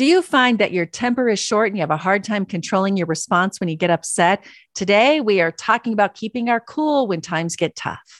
Do you find that your temper is short and you have a hard time controlling your response when you get upset? Today, we are talking about keeping our cool when times get tough.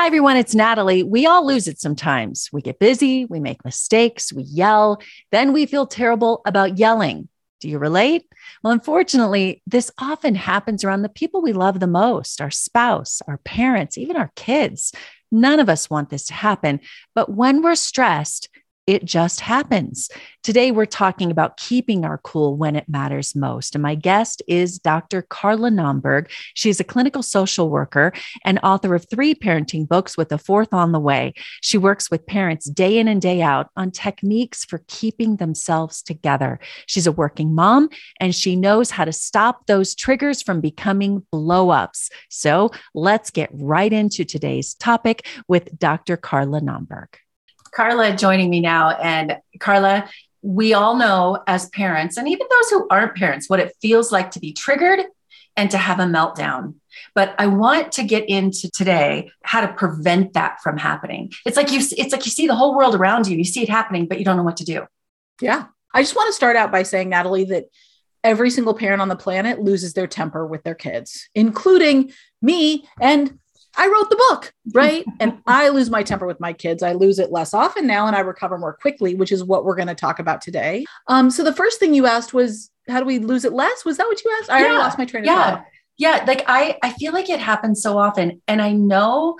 Hi, everyone. It's Natalie. We all lose it sometimes. We get busy, we make mistakes, we yell, then we feel terrible about yelling. Do you relate? Well, unfortunately, this often happens around the people we love the most our spouse, our parents, even our kids. None of us want this to happen. But when we're stressed, it just happens. Today, we're talking about keeping our cool when it matters most. And my guest is Dr. Carla Naumburg. She's a clinical social worker and author of three parenting books with a fourth on the way. She works with parents day in and day out on techniques for keeping themselves together. She's a working mom and she knows how to stop those triggers from becoming blow ups. So let's get right into today's topic with Dr. Carla Naumburg. Carla joining me now. And Carla, we all know as parents, and even those who aren't parents, what it feels like to be triggered and to have a meltdown. But I want to get into today how to prevent that from happening. It's like you it's like you see the whole world around you, you see it happening, but you don't know what to do. Yeah. I just want to start out by saying, Natalie, that every single parent on the planet loses their temper with their kids, including me and I wrote the book, right? and I lose my temper with my kids. I lose it less often now and I recover more quickly, which is what we're going to talk about today. Um, so the first thing you asked was, how do we lose it less? Was that what you asked? I yeah. already lost my train of yeah. thought. Yeah. Like I, I feel like it happens so often. And I know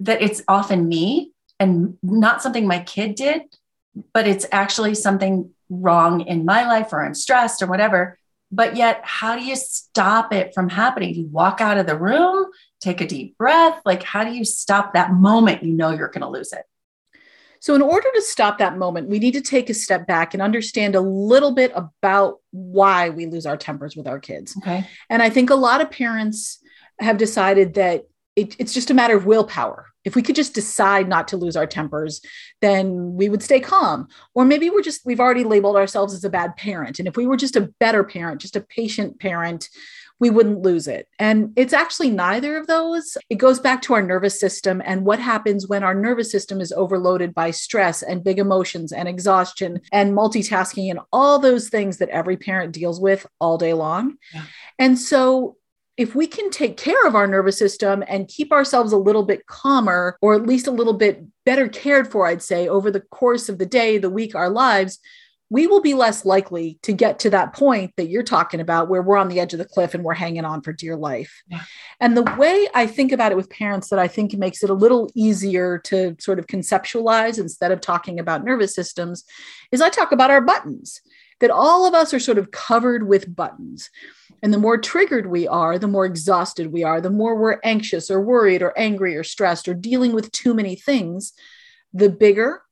that it's often me and not something my kid did, but it's actually something wrong in my life or I'm stressed or whatever. But yet, how do you stop it from happening? You walk out of the room, take a deep breath? Like, how do you stop that moment you know you're going to lose it? So, in order to stop that moment, we need to take a step back and understand a little bit about why we lose our tempers with our kids. Okay. And I think a lot of parents have decided that it, it's just a matter of willpower. If we could just decide not to lose our tempers, then we would stay calm. Or maybe we're just, we've already labeled ourselves as a bad parent. And if we were just a better parent, just a patient parent, we wouldn't lose it. And it's actually neither of those. It goes back to our nervous system and what happens when our nervous system is overloaded by stress and big emotions and exhaustion and multitasking and all those things that every parent deals with all day long. Yeah. And so if we can take care of our nervous system and keep ourselves a little bit calmer, or at least a little bit better cared for, I'd say, over the course of the day, the week, our lives, we will be less likely to get to that point that you're talking about where we're on the edge of the cliff and we're hanging on for dear life. Yeah. And the way I think about it with parents that I think makes it a little easier to sort of conceptualize instead of talking about nervous systems is I talk about our buttons, that all of us are sort of covered with buttons. And the more triggered we are, the more exhausted we are, the more we're anxious or worried or angry or stressed or dealing with too many things, the bigger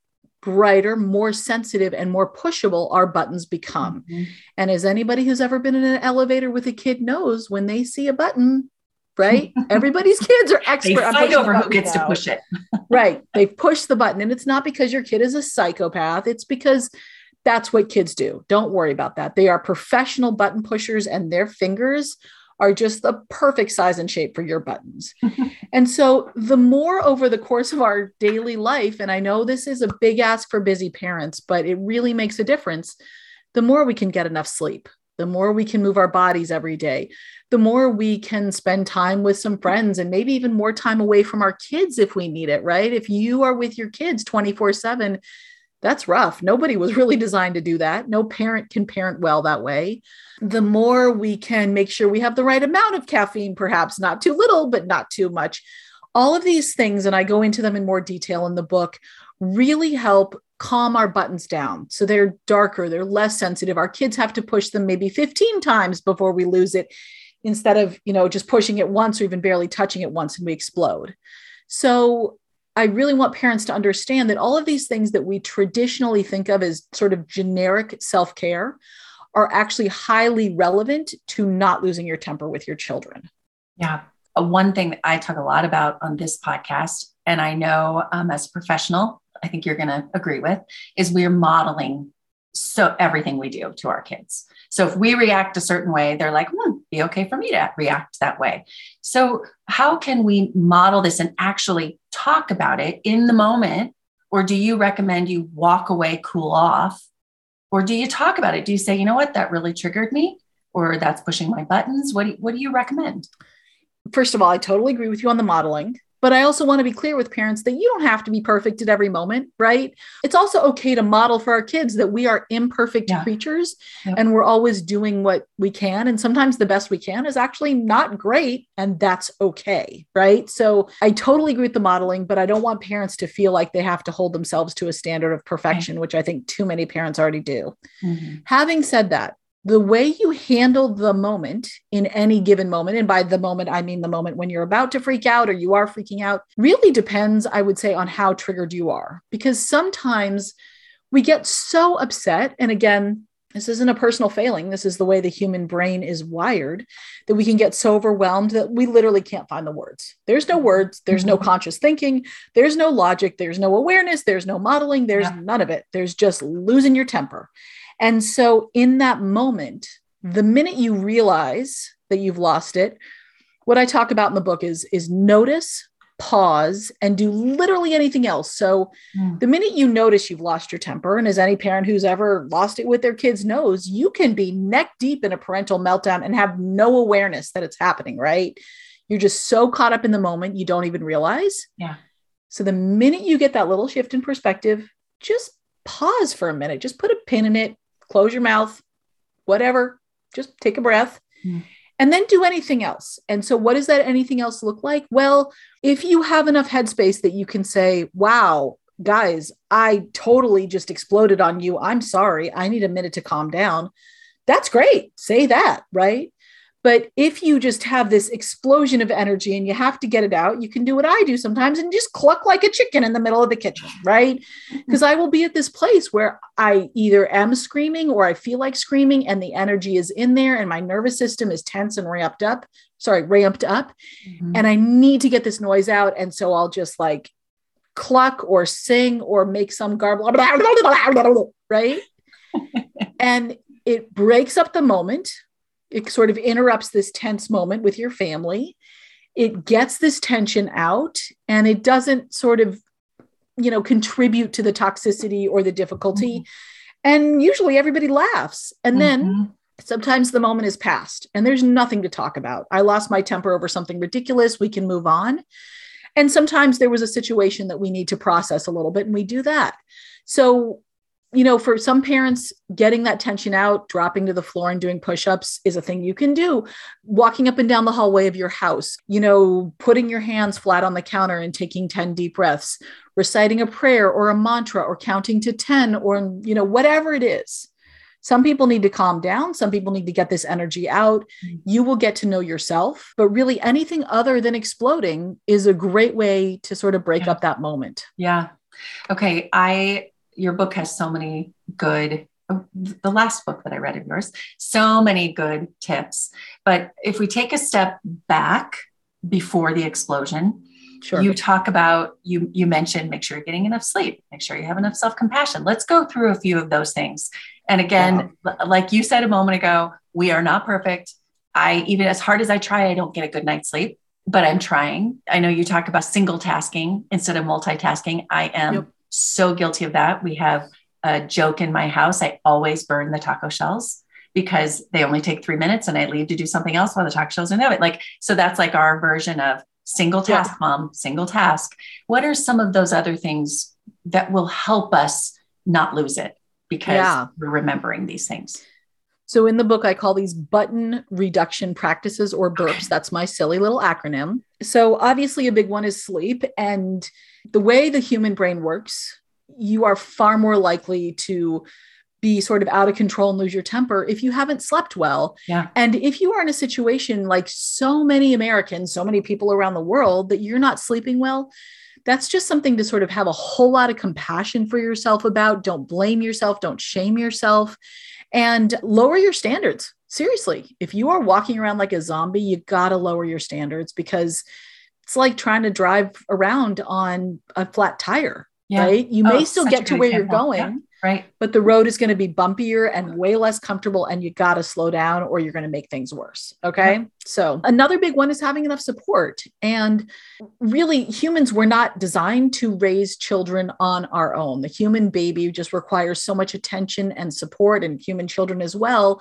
brighter, more sensitive, and more pushable our buttons become. Mm-hmm. And as anybody who's ever been in an elevator with a kid knows, when they see a button, right? Everybody's kids are expert. They fight over who gets to push it. right. They push the button. And it's not because your kid is a psychopath, it's because that's what kids do. Don't worry about that. They are professional button pushers, and their fingers are just the perfect size and shape for your buttons. and so, the more over the course of our daily life, and I know this is a big ask for busy parents, but it really makes a difference, the more we can get enough sleep, the more we can move our bodies every day, the more we can spend time with some friends and maybe even more time away from our kids if we need it, right? If you are with your kids 24 7, that's rough. Nobody was really designed to do that. No parent can parent well that way. The more we can make sure we have the right amount of caffeine, perhaps not too little, but not too much. All of these things, and I go into them in more detail in the book, really help calm our buttons down. So they're darker, they're less sensitive. Our kids have to push them maybe 15 times before we lose it instead of, you know, just pushing it once or even barely touching it once and we explode. So I really want parents to understand that all of these things that we traditionally think of as sort of generic self care are actually highly relevant to not losing your temper with your children. Yeah. Uh, one thing that I talk a lot about on this podcast, and I know um, as a professional, I think you're going to agree with, is we're modeling so everything we do to our kids. So if we react a certain way, they're like, hmm, be okay for me to react that way. So how can we model this and actually talk about it in the moment? Or do you recommend you walk away, cool off? Or do you talk about it? Do you say, you know what, that really triggered me? Or that's pushing my buttons? What do you, what do you recommend? First of all, I totally agree with you on the modeling. But I also want to be clear with parents that you don't have to be perfect at every moment, right? It's also okay to model for our kids that we are imperfect yeah. creatures yep. and we're always doing what we can. And sometimes the best we can is actually not great, and that's okay, right? So I totally agree with the modeling, but I don't want parents to feel like they have to hold themselves to a standard of perfection, which I think too many parents already do. Mm-hmm. Having said that, the way you handle the moment in any given moment, and by the moment, I mean the moment when you're about to freak out or you are freaking out, really depends, I would say, on how triggered you are. Because sometimes we get so upset. And again, this isn't a personal failing. This is the way the human brain is wired that we can get so overwhelmed that we literally can't find the words. There's no words, there's no mm-hmm. conscious thinking, there's no logic, there's no awareness, there's no modeling, there's yeah. none of it. There's just losing your temper. And so, in that moment, the minute you realize that you've lost it, what I talk about in the book is, is notice, pause, and do literally anything else. So, mm. the minute you notice you've lost your temper, and as any parent who's ever lost it with their kids knows, you can be neck deep in a parental meltdown and have no awareness that it's happening, right? You're just so caught up in the moment, you don't even realize. Yeah. So, the minute you get that little shift in perspective, just pause for a minute, just put a pin in it, close your mouth, whatever, just take a breath. Mm. And then do anything else. And so, what does that anything else look like? Well, if you have enough headspace that you can say, wow, guys, I totally just exploded on you. I'm sorry. I need a minute to calm down. That's great. Say that, right? But if you just have this explosion of energy and you have to get it out, you can do what I do sometimes and just cluck like a chicken in the middle of the kitchen, right? Because I will be at this place where I either am screaming or I feel like screaming and the energy is in there and my nervous system is tense and ramped up. Sorry, ramped up. Mm-hmm. And I need to get this noise out. And so I'll just like cluck or sing or make some garble, right? and it breaks up the moment it sort of interrupts this tense moment with your family. It gets this tension out and it doesn't sort of you know contribute to the toxicity or the difficulty. Mm-hmm. and usually everybody laughs. And mm-hmm. then sometimes the moment is past and there's nothing to talk about. I lost my temper over something ridiculous. We can move on. And sometimes there was a situation that we need to process a little bit and we do that. So you know, for some parents, getting that tension out, dropping to the floor and doing push ups is a thing you can do. Walking up and down the hallway of your house, you know, putting your hands flat on the counter and taking 10 deep breaths, reciting a prayer or a mantra or counting to 10 or, you know, whatever it is. Some people need to calm down. Some people need to get this energy out. Mm. You will get to know yourself. But really, anything other than exploding is a great way to sort of break yeah. up that moment. Yeah. Okay. I your book has so many good oh, the last book that I read of yours, so many good tips. But if we take a step back before the explosion, sure. you talk about you you mentioned make sure you're getting enough sleep, make sure you have enough self-compassion. Let's go through a few of those things. And again, yeah. like you said a moment ago, we are not perfect. I even as hard as I try, I don't get a good night's sleep, but I'm trying. I know you talk about single tasking instead of multitasking. I am yep so guilty of that. We have a joke in my house. I always burn the taco shells because they only take three minutes and I leave to do something else while the taco shells are in it. Like, so that's like our version of single task, yeah. mom, single task. What are some of those other things that will help us not lose it because yeah. we're remembering these things? So in the book, I call these button reduction practices or burps. Okay. That's my silly little acronym. So obviously, a big one is sleep. And the way the human brain works, you are far more likely to be sort of out of control and lose your temper if you haven't slept well. Yeah. And if you are in a situation like so many Americans, so many people around the world that you're not sleeping well, that's just something to sort of have a whole lot of compassion for yourself about. Don't blame yourself, don't shame yourself, and lower your standards. Seriously, if you are walking around like a zombie, you got to lower your standards because it's like trying to drive around on a flat tire, yeah. right? You oh, may still get to where example. you're going. Yeah Right. But the road is going to be bumpier and way less comfortable, and you got to slow down or you're going to make things worse. Okay. So, another big one is having enough support. And really, humans were not designed to raise children on our own. The human baby just requires so much attention and support, and human children as well.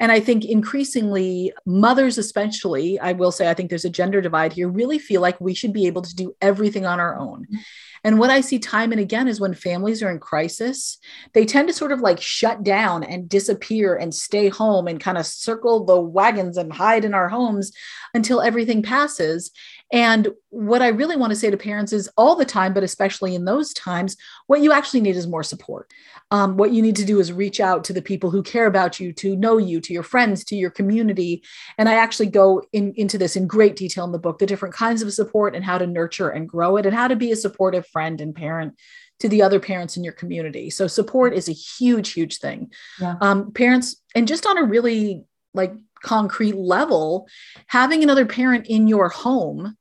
And I think increasingly, mothers, especially, I will say, I think there's a gender divide here, really feel like we should be able to do everything on our own. Mm-hmm. And what I see time and again is when families are in crisis, they tend to sort of like shut down and disappear and stay home and kind of circle the wagons and hide in our homes until everything passes. And what I really want to say to parents is all the time, but especially in those times, what you actually need is more support. Um, what you need to do is reach out to the people who care about you, to know you, to your friends, to your community. And I actually go in, into this in great detail in the book the different kinds of support and how to nurture and grow it, and how to be a supportive friend and parent to the other parents in your community. So, support is a huge, huge thing. Yeah. Um, parents, and just on a really like concrete level, having another parent in your home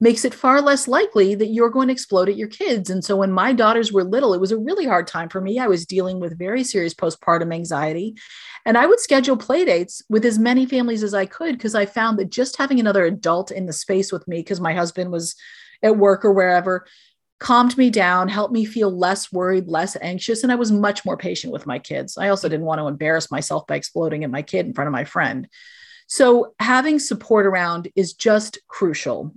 makes it far less likely that you're going to explode at your kids. And so when my daughters were little, it was a really hard time for me. I was dealing with very serious postpartum anxiety. And I would schedule play dates with as many families as I could because I found that just having another adult in the space with me, because my husband was at work or wherever, calmed me down, helped me feel less worried, less anxious. And I was much more patient with my kids. I also didn't want to embarrass myself by exploding at my kid in front of my friend. So having support around is just crucial.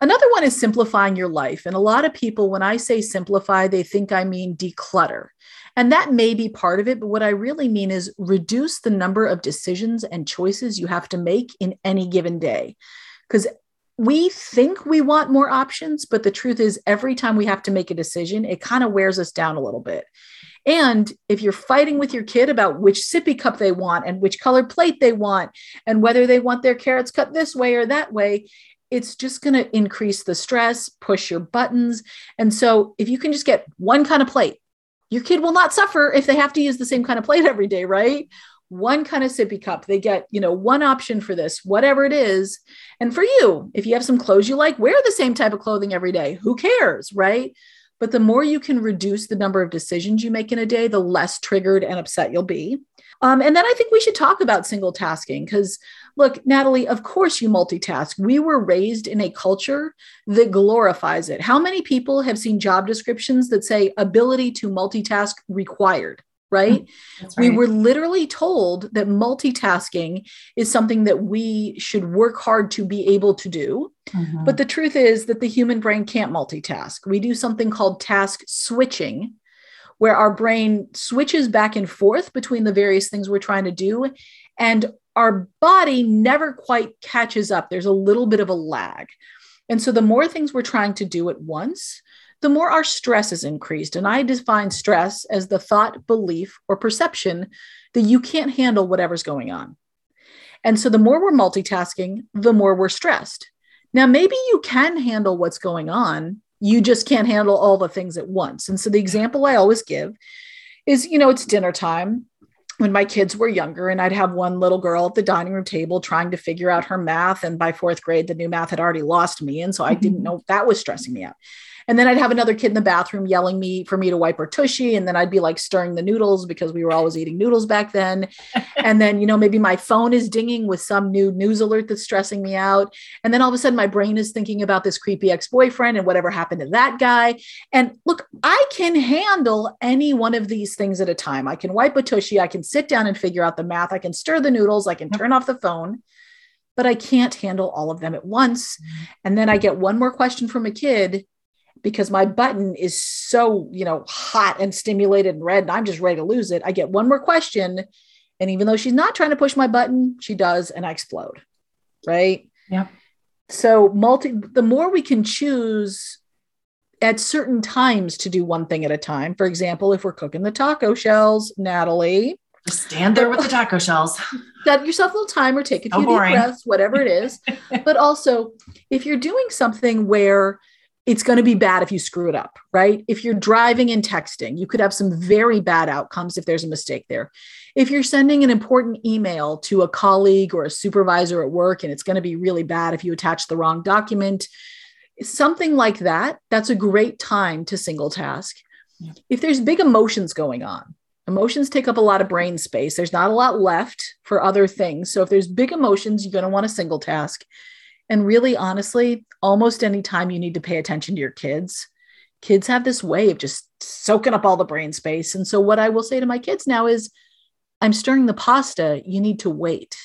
Another one is simplifying your life. And a lot of people, when I say simplify, they think I mean declutter. And that may be part of it. But what I really mean is reduce the number of decisions and choices you have to make in any given day. Because we think we want more options, but the truth is, every time we have to make a decision, it kind of wears us down a little bit. And if you're fighting with your kid about which sippy cup they want and which color plate they want and whether they want their carrots cut this way or that way, it's just going to increase the stress, push your buttons. And so, if you can just get one kind of plate, your kid will not suffer if they have to use the same kind of plate every day, right? One kind of sippy cup. They get, you know, one option for this, whatever it is. And for you, if you have some clothes you like, wear the same type of clothing every day. Who cares, right? But the more you can reduce the number of decisions you make in a day, the less triggered and upset you'll be. Um, and then I think we should talk about single tasking because Look, Natalie, of course you multitask. We were raised in a culture that glorifies it. How many people have seen job descriptions that say ability to multitask required? Right? right? We were literally told that multitasking is something that we should work hard to be able to do. Mm-hmm. But the truth is that the human brain can't multitask. We do something called task switching, where our brain switches back and forth between the various things we're trying to do. And our body never quite catches up. There's a little bit of a lag. And so the more things we're trying to do at once, the more our stress is increased. And I define stress as the thought, belief, or perception that you can't handle whatever's going on. And so the more we're multitasking, the more we're stressed. Now, maybe you can handle what's going on, you just can't handle all the things at once. And so the example I always give is you know, it's dinner time when my kids were younger and I'd have one little girl at the dining room table trying to figure out her math and by fourth grade the new math had already lost me and so I didn't mm-hmm. know that was stressing me out. And then I'd have another kid in the bathroom yelling me for me to wipe her tushy. And then I'd be like stirring the noodles because we were always eating noodles back then. and then, you know, maybe my phone is dinging with some new news alert that's stressing me out. And then all of a sudden my brain is thinking about this creepy ex-boyfriend and whatever happened to that guy. And look, I can handle any one of these things at a time. I can wipe a tushy. I can sit down and figure out the math. I can stir the noodles. I can turn off the phone but I can't handle all of them at once. Mm-hmm. And then I get one more question from a kid because my button is so, you know, hot and stimulated and red and I'm just ready to lose it. I get one more question. And even though she's not trying to push my button, she does, and I explode. Right. Yeah. So multi the more we can choose at certain times to do one thing at a time. For example, if we're cooking the taco shells, Natalie. Just stand there with the taco shells. Set yourself a little timer, take a few deep breaths, whatever it is. but also, if you're doing something where it's going to be bad if you screw it up, right? If you're driving and texting, you could have some very bad outcomes if there's a mistake there. If you're sending an important email to a colleague or a supervisor at work and it's going to be really bad if you attach the wrong document, something like that, that's a great time to single task. Yeah. If there's big emotions going on, emotions take up a lot of brain space. There's not a lot left for other things. So if there's big emotions, you're going to want to single task. And really, honestly, almost any time you need to pay attention to your kids, kids have this way of just soaking up all the brain space. And so, what I will say to my kids now is, I'm stirring the pasta. You need to wait.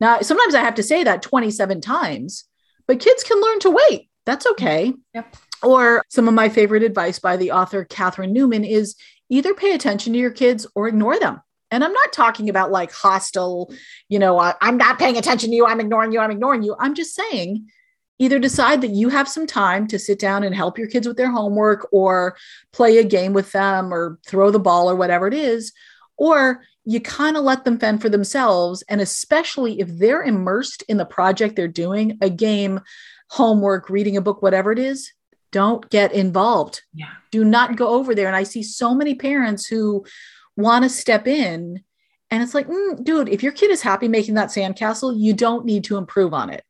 Now, sometimes I have to say that 27 times, but kids can learn to wait. That's mm-hmm. okay. Yep. Or some of my favorite advice by the author Catherine Newman is either pay attention to your kids or ignore them. And I'm not talking about like hostile, you know, uh, I'm not paying attention to you, I'm ignoring you, I'm ignoring you. I'm just saying either decide that you have some time to sit down and help your kids with their homework or play a game with them or throw the ball or whatever it is, or you kind of let them fend for themselves. And especially if they're immersed in the project they're doing, a game, homework, reading a book, whatever it is, don't get involved. Yeah. Do not go over there. And I see so many parents who want to step in. And it's like, mm, dude, if your kid is happy making that sandcastle, you don't need to improve on it.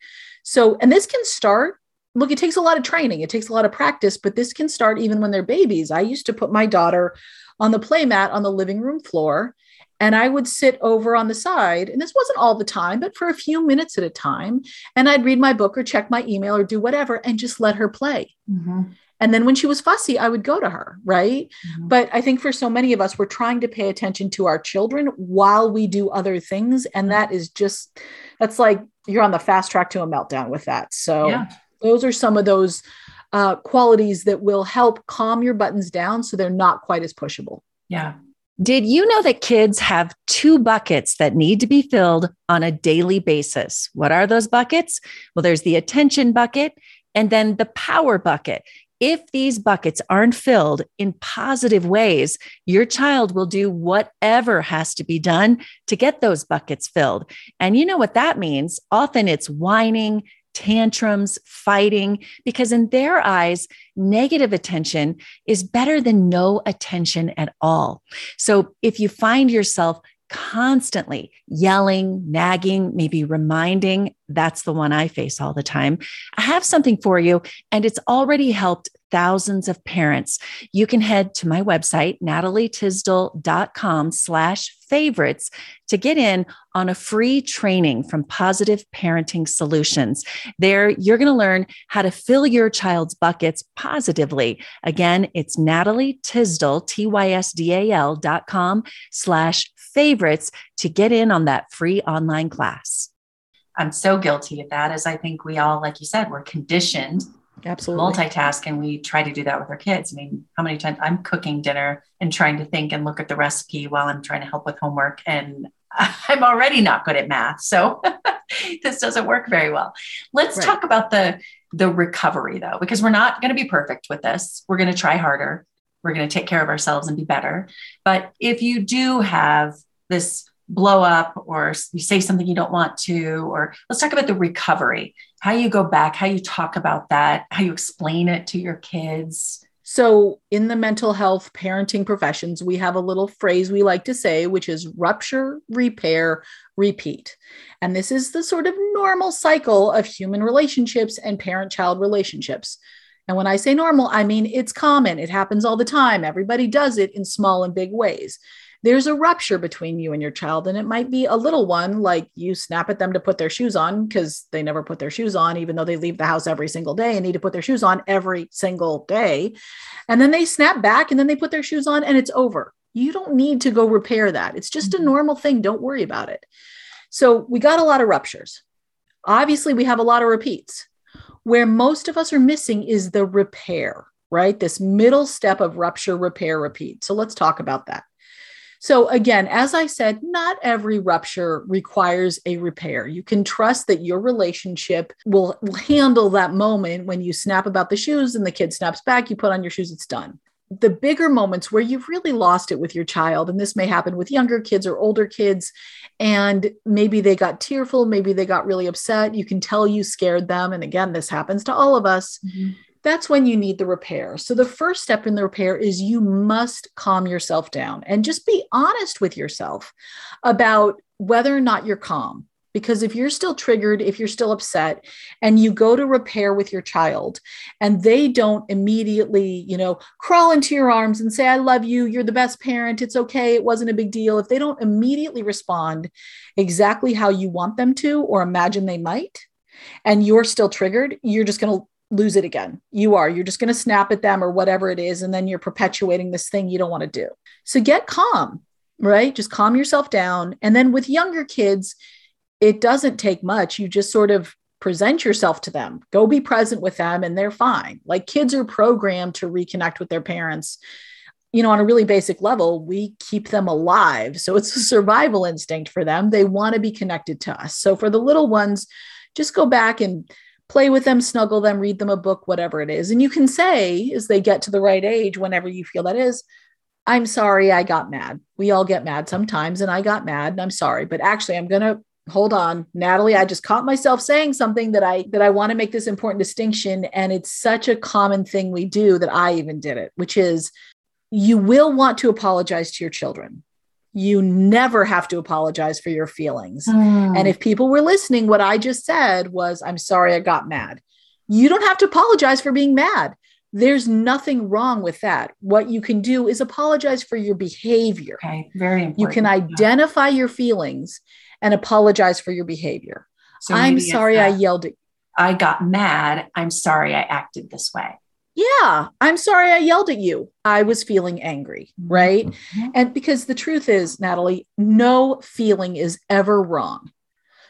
So, and this can start. Look, it takes a lot of training, it takes a lot of practice, but this can start even when they're babies. I used to put my daughter on the playmat on the living room floor, and I would sit over on the side. And this wasn't all the time, but for a few minutes at a time. And I'd read my book or check my email or do whatever and just let her play. Mm-hmm. And then when she was fussy, I would go to her, right? Mm-hmm. But I think for so many of us, we're trying to pay attention to our children while we do other things. And mm-hmm. that is just, that's like you're on the fast track to a meltdown with that. So yeah. those are some of those uh, qualities that will help calm your buttons down so they're not quite as pushable. Yeah. Did you know that kids have two buckets that need to be filled on a daily basis? What are those buckets? Well, there's the attention bucket and then the power bucket. If these buckets aren't filled in positive ways, your child will do whatever has to be done to get those buckets filled. And you know what that means? Often it's whining, tantrums, fighting, because in their eyes, negative attention is better than no attention at all. So if you find yourself constantly yelling, nagging, maybe reminding. That's the one I face all the time. I have something for you, and it's already helped thousands of parents. You can head to my website, natalietysdal.com slash favorites to get in on a free training from Positive Parenting Solutions. There, you're going to learn how to fill your child's buckets positively. Again, it's Natalie Tysdal, T-Y-S-D-A-L dot com slash favorites to get in on that free online class. I'm so guilty of that, as I think we all, like you said, we're conditioned absolutely. multitask and we try to do that with our kids. I mean how many times i'm cooking dinner and trying to think and look at the recipe while i'm trying to help with homework and i'm already not good at math so this doesn't work very well. Let's right. talk about the the recovery though because we're not going to be perfect with this. We're going to try harder. We're going to take care of ourselves and be better. But if you do have this blow up or you say something you don't want to or let's talk about the recovery. How you go back how you talk about that how you explain it to your kids. So in the mental health parenting professions we have a little phrase we like to say which is rupture repair repeat. And this is the sort of normal cycle of human relationships and parent child relationships. And when I say normal, I mean it's common. It happens all the time. Everybody does it in small and big ways there's a rupture between you and your child. And it might be a little one, like you snap at them to put their shoes on because they never put their shoes on, even though they leave the house every single day and need to put their shoes on every single day. And then they snap back and then they put their shoes on and it's over. You don't need to go repair that. It's just a mm-hmm. normal thing. Don't worry about it. So we got a lot of ruptures. Obviously, we have a lot of repeats. Where most of us are missing is the repair, right? This middle step of rupture, repair, repeat. So let's talk about that. So, again, as I said, not every rupture requires a repair. You can trust that your relationship will, will handle that moment when you snap about the shoes and the kid snaps back, you put on your shoes, it's done the bigger moments where you've really lost it with your child, and this may happen with younger kids or older kids, and maybe they got tearful, maybe they got really upset. You can tell you scared them. And again, this happens to all of us. Mm-hmm that's when you need the repair. So the first step in the repair is you must calm yourself down and just be honest with yourself about whether or not you're calm. Because if you're still triggered, if you're still upset, and you go to repair with your child and they don't immediately, you know, crawl into your arms and say, I love you, you're the best parent, it's okay, it wasn't a big deal. If they don't immediately respond exactly how you want them to or imagine they might, and you're still triggered, you're just going to lose it again. You are. You're just going to snap at them or whatever it is. And then you're perpetuating this thing you don't want to do. So get calm, right? Just calm yourself down. And then with younger kids, it doesn't take much. You just sort of present yourself to them, go be present with them, and they're fine. Like kids are programmed to reconnect with their parents. You know, on a really basic level, we keep them alive. So it's a survival instinct for them. They want to be connected to us. So for the little ones, just go back and play with them, snuggle them, read them a book, whatever it is. And you can say, as they get to the right age, whenever you feel that is, I'm sorry, I got mad. We all get mad sometimes, and I got mad, and I'm sorry. But actually, I'm going to hold on natalie i just caught myself saying something that i that i want to make this important distinction and it's such a common thing we do that i even did it which is you will want to apologize to your children you never have to apologize for your feelings. Mm. And if people were listening, what I just said was, I'm sorry I got mad. You don't have to apologize for being mad. There's nothing wrong with that. What you can do is apologize for your behavior. Okay, very important. You can identify your feelings and apologize for your behavior. So I'm sorry I yelled at I got mad. I'm sorry I acted this way yeah, I'm sorry I yelled at you. I was feeling angry, mm-hmm. right? Mm-hmm. And because the truth is, Natalie, no feeling is ever wrong.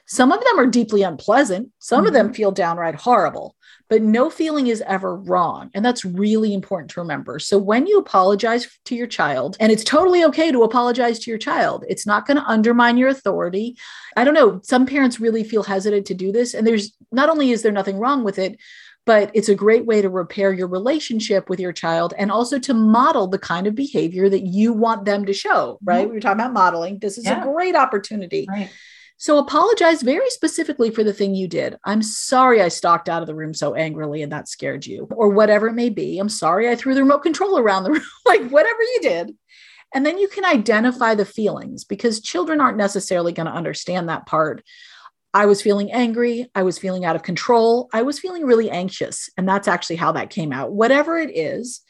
Some of them are deeply unpleasant, some mm-hmm. of them mm-hmm. feel downright horrible, but no feeling is ever wrong. And that's really important to remember. So when you apologize to your child, and it's totally okay to apologize to your child, it's not going to undermine your authority. I don't know, some parents really feel hesitant to do this. And there's not only is there nothing wrong with it, but it's a great way to repair your relationship with your child and also to model the kind of behavior that you want them to show, right? Mm-hmm. We were talking about modeling. This is yeah. a great opportunity. Right. So apologize very specifically for the thing you did. I'm sorry I stalked out of the room so angrily and that scared you, or whatever it may be. I'm sorry I threw the remote control around the room, like whatever you did. And then you can identify the feelings because children aren't necessarily going to understand that part I was feeling angry. I was feeling out of control. I was feeling really anxious. And that's actually how that came out, whatever it is.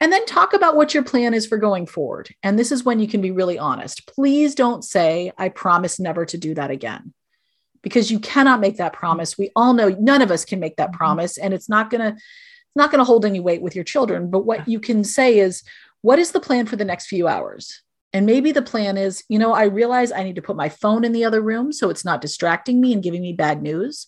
And then talk about what your plan is for going forward. And this is when you can be really honest. Please don't say, I promise never to do that again, because you cannot make that promise. We all know none of us can make that mm-hmm. promise. And it's not going to, it's not going to hold any weight with your children. But what you can say is, what is the plan for the next few hours? And maybe the plan is, you know, I realize I need to put my phone in the other room so it's not distracting me and giving me bad news.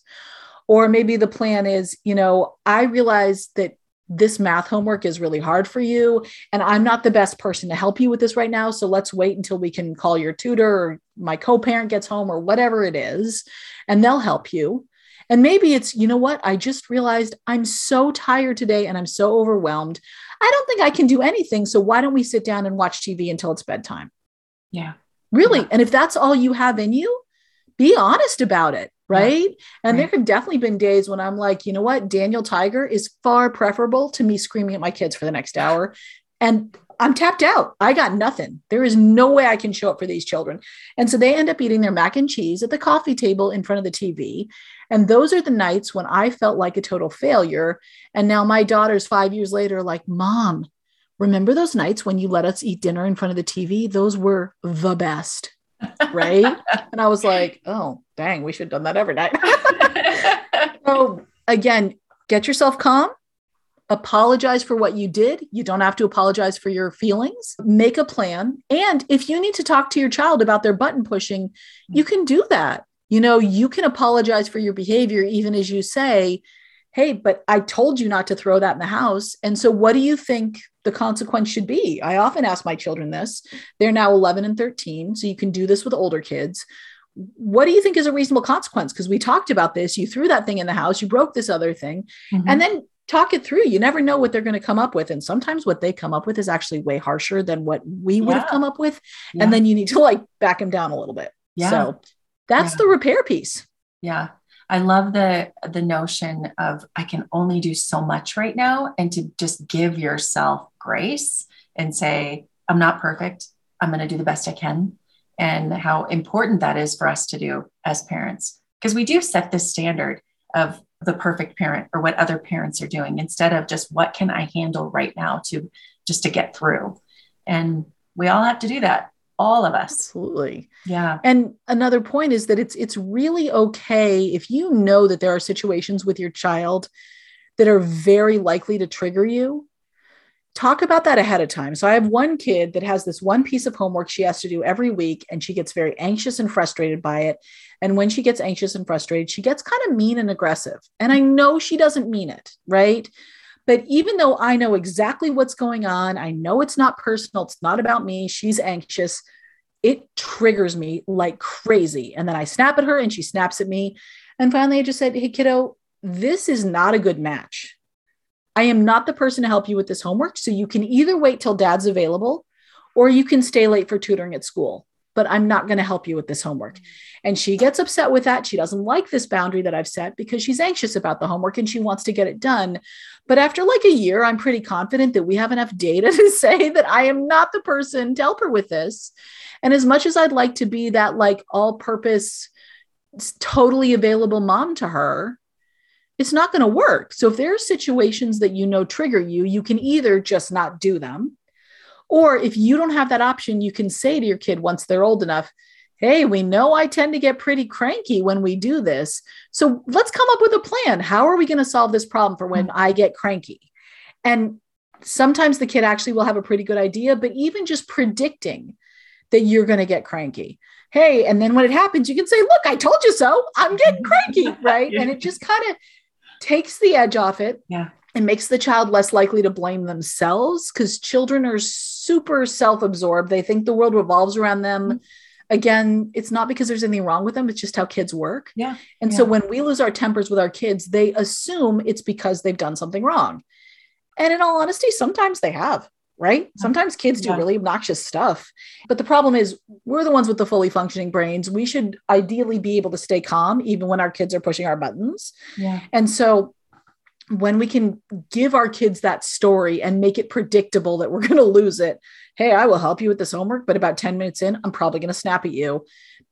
Or maybe the plan is, you know, I realize that this math homework is really hard for you and I'm not the best person to help you with this right now. So let's wait until we can call your tutor or my co parent gets home or whatever it is, and they'll help you. And maybe it's, you know what? I just realized I'm so tired today and I'm so overwhelmed. I don't think I can do anything. So why don't we sit down and watch TV until it's bedtime? Yeah. Really. Yeah. And if that's all you have in you, be honest about it. Right. Yeah. And right. there have definitely been days when I'm like, you know what? Daniel Tiger is far preferable to me screaming at my kids for the next hour. And I'm tapped out. I got nothing. There is no way I can show up for these children. And so they end up eating their mac and cheese at the coffee table in front of the TV. And those are the nights when I felt like a total failure. And now my daughter's five years later, like, Mom, remember those nights when you let us eat dinner in front of the TV? Those were the best. Right. and I was like, Oh, dang, we should have done that every night. so again, get yourself calm apologize for what you did. You don't have to apologize for your feelings. Make a plan. And if you need to talk to your child about their button pushing, you can do that. You know, you can apologize for your behavior, even as you say, Hey, but I told you not to throw that in the house. And so, what do you think the consequence should be? I often ask my children this. They're now 11 and 13. So, you can do this with older kids what do you think is a reasonable consequence? Because we talked about this. You threw that thing in the house, you broke this other thing. Mm-hmm. And then talk it through. You never know what they're going to come up with. And sometimes what they come up with is actually way harsher than what we would yeah. have come up with. Yeah. And then you need to like back them down a little bit. Yeah. So that's yeah. the repair piece. Yeah. I love the the notion of I can only do so much right now and to just give yourself grace and say I'm not perfect. I'm going to do the best I can and how important that is for us to do as parents because we do set this standard of the perfect parent or what other parents are doing instead of just what can I handle right now to just to get through. And we all have to do that all of us. Absolutely. Yeah. And another point is that it's it's really okay if you know that there are situations with your child that are very likely to trigger you talk about that ahead of time so i have one kid that has this one piece of homework she has to do every week and she gets very anxious and frustrated by it and when she gets anxious and frustrated she gets kind of mean and aggressive and i know she doesn't mean it right but even though I know exactly what's going on, I know it's not personal, it's not about me, she's anxious, it triggers me like crazy. And then I snap at her and she snaps at me. And finally, I just said, Hey, kiddo, this is not a good match. I am not the person to help you with this homework. So you can either wait till dad's available or you can stay late for tutoring at school but I'm not going to help you with this homework. And she gets upset with that. She doesn't like this boundary that I've set because she's anxious about the homework and she wants to get it done. But after like a year, I'm pretty confident that we have enough data to say that I am not the person to help her with this. And as much as I'd like to be that like all purpose, totally available mom to her, it's not going to work. So if there are situations that you know trigger you, you can either just not do them or if you don't have that option, you can say to your kid once they're old enough, Hey, we know I tend to get pretty cranky when we do this. So let's come up with a plan. How are we going to solve this problem for when I get cranky? And sometimes the kid actually will have a pretty good idea, but even just predicting that you're going to get cranky. Hey, and then when it happens, you can say, Look, I told you so. I'm getting cranky. Right. And it just kind of takes the edge off it. Yeah. It makes the child less likely to blame themselves because children are super self absorbed. They think the world revolves around them. Mm-hmm. Again, it's not because there's anything wrong with them, it's just how kids work. Yeah. And yeah. so when we lose our tempers with our kids, they assume it's because they've done something wrong. And in all honesty, sometimes they have, right? Sometimes kids do yeah. really obnoxious stuff. But the problem is, we're the ones with the fully functioning brains. We should ideally be able to stay calm even when our kids are pushing our buttons. Yeah. And so when we can give our kids that story and make it predictable that we're going to lose it hey i will help you with this homework but about 10 minutes in i'm probably going to snap at you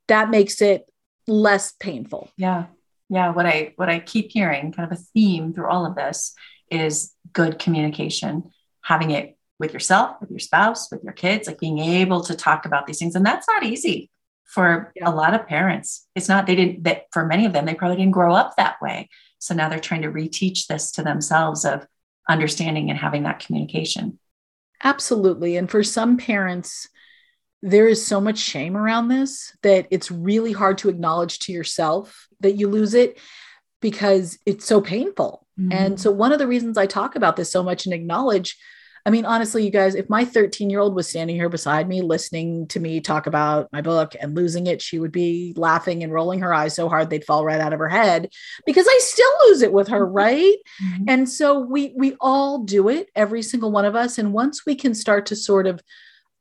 that makes it less painful yeah yeah what i what i keep hearing kind of a theme through all of this is good communication having it with yourself with your spouse with your kids like being able to talk about these things and that's not easy for yeah. a lot of parents it's not they didn't that for many of them they probably didn't grow up that way so now they're trying to reteach this to themselves of understanding and having that communication. Absolutely. And for some parents, there is so much shame around this that it's really hard to acknowledge to yourself that you lose it because it's so painful. Mm-hmm. And so, one of the reasons I talk about this so much and acknowledge I mean, honestly, you guys, if my 13 year old was standing here beside me, listening to me talk about my book and losing it, she would be laughing and rolling her eyes so hard they'd fall right out of her head because I still lose it with her, right? Mm-hmm. And so we we all do it, every single one of us. And once we can start to sort of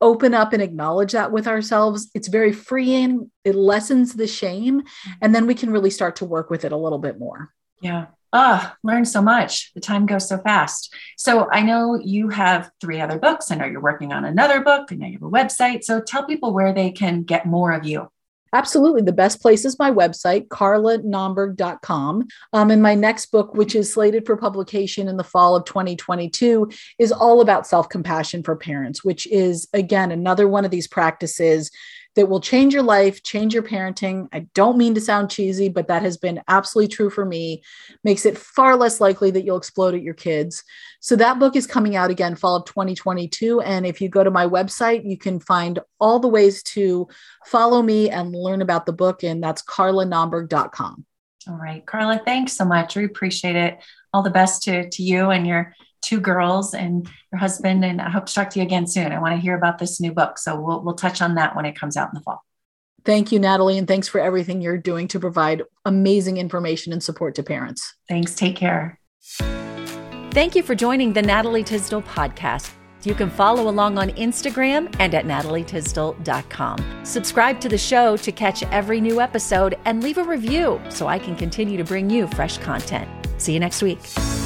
open up and acknowledge that with ourselves, it's very freeing. It lessens the shame, and then we can really start to work with it a little bit more. Yeah ah, oh, learn so much. The time goes so fast. So I know you have three other books. I know you're working on another book. I know you have a website. So tell people where they can get more of you. Absolutely. The best place is my website, carlanaumburg.com. Um, and my next book, which is slated for publication in the fall of 2022, is all about self compassion for parents, which is, again, another one of these practices that will change your life, change your parenting. I don't mean to sound cheesy, but that has been absolutely true for me. Makes it far less likely that you'll explode at your kids. So that book is coming out again fall of 2022 and if you go to my website, you can find all the ways to follow me and learn about the book and that's carlanaumburg.com. All right, Carla, thanks so much. We appreciate it. All the best to, to you and your two girls and your husband. And I hope to talk to you again soon. I want to hear about this new book. So we'll, we'll touch on that when it comes out in the fall. Thank you, Natalie. And thanks for everything you're doing to provide amazing information and support to parents. Thanks. Take care. Thank you for joining the Natalie Tysdal podcast. You can follow along on Instagram and at natalietysdal.com. Subscribe to the show to catch every new episode and leave a review so I can continue to bring you fresh content. See you next week.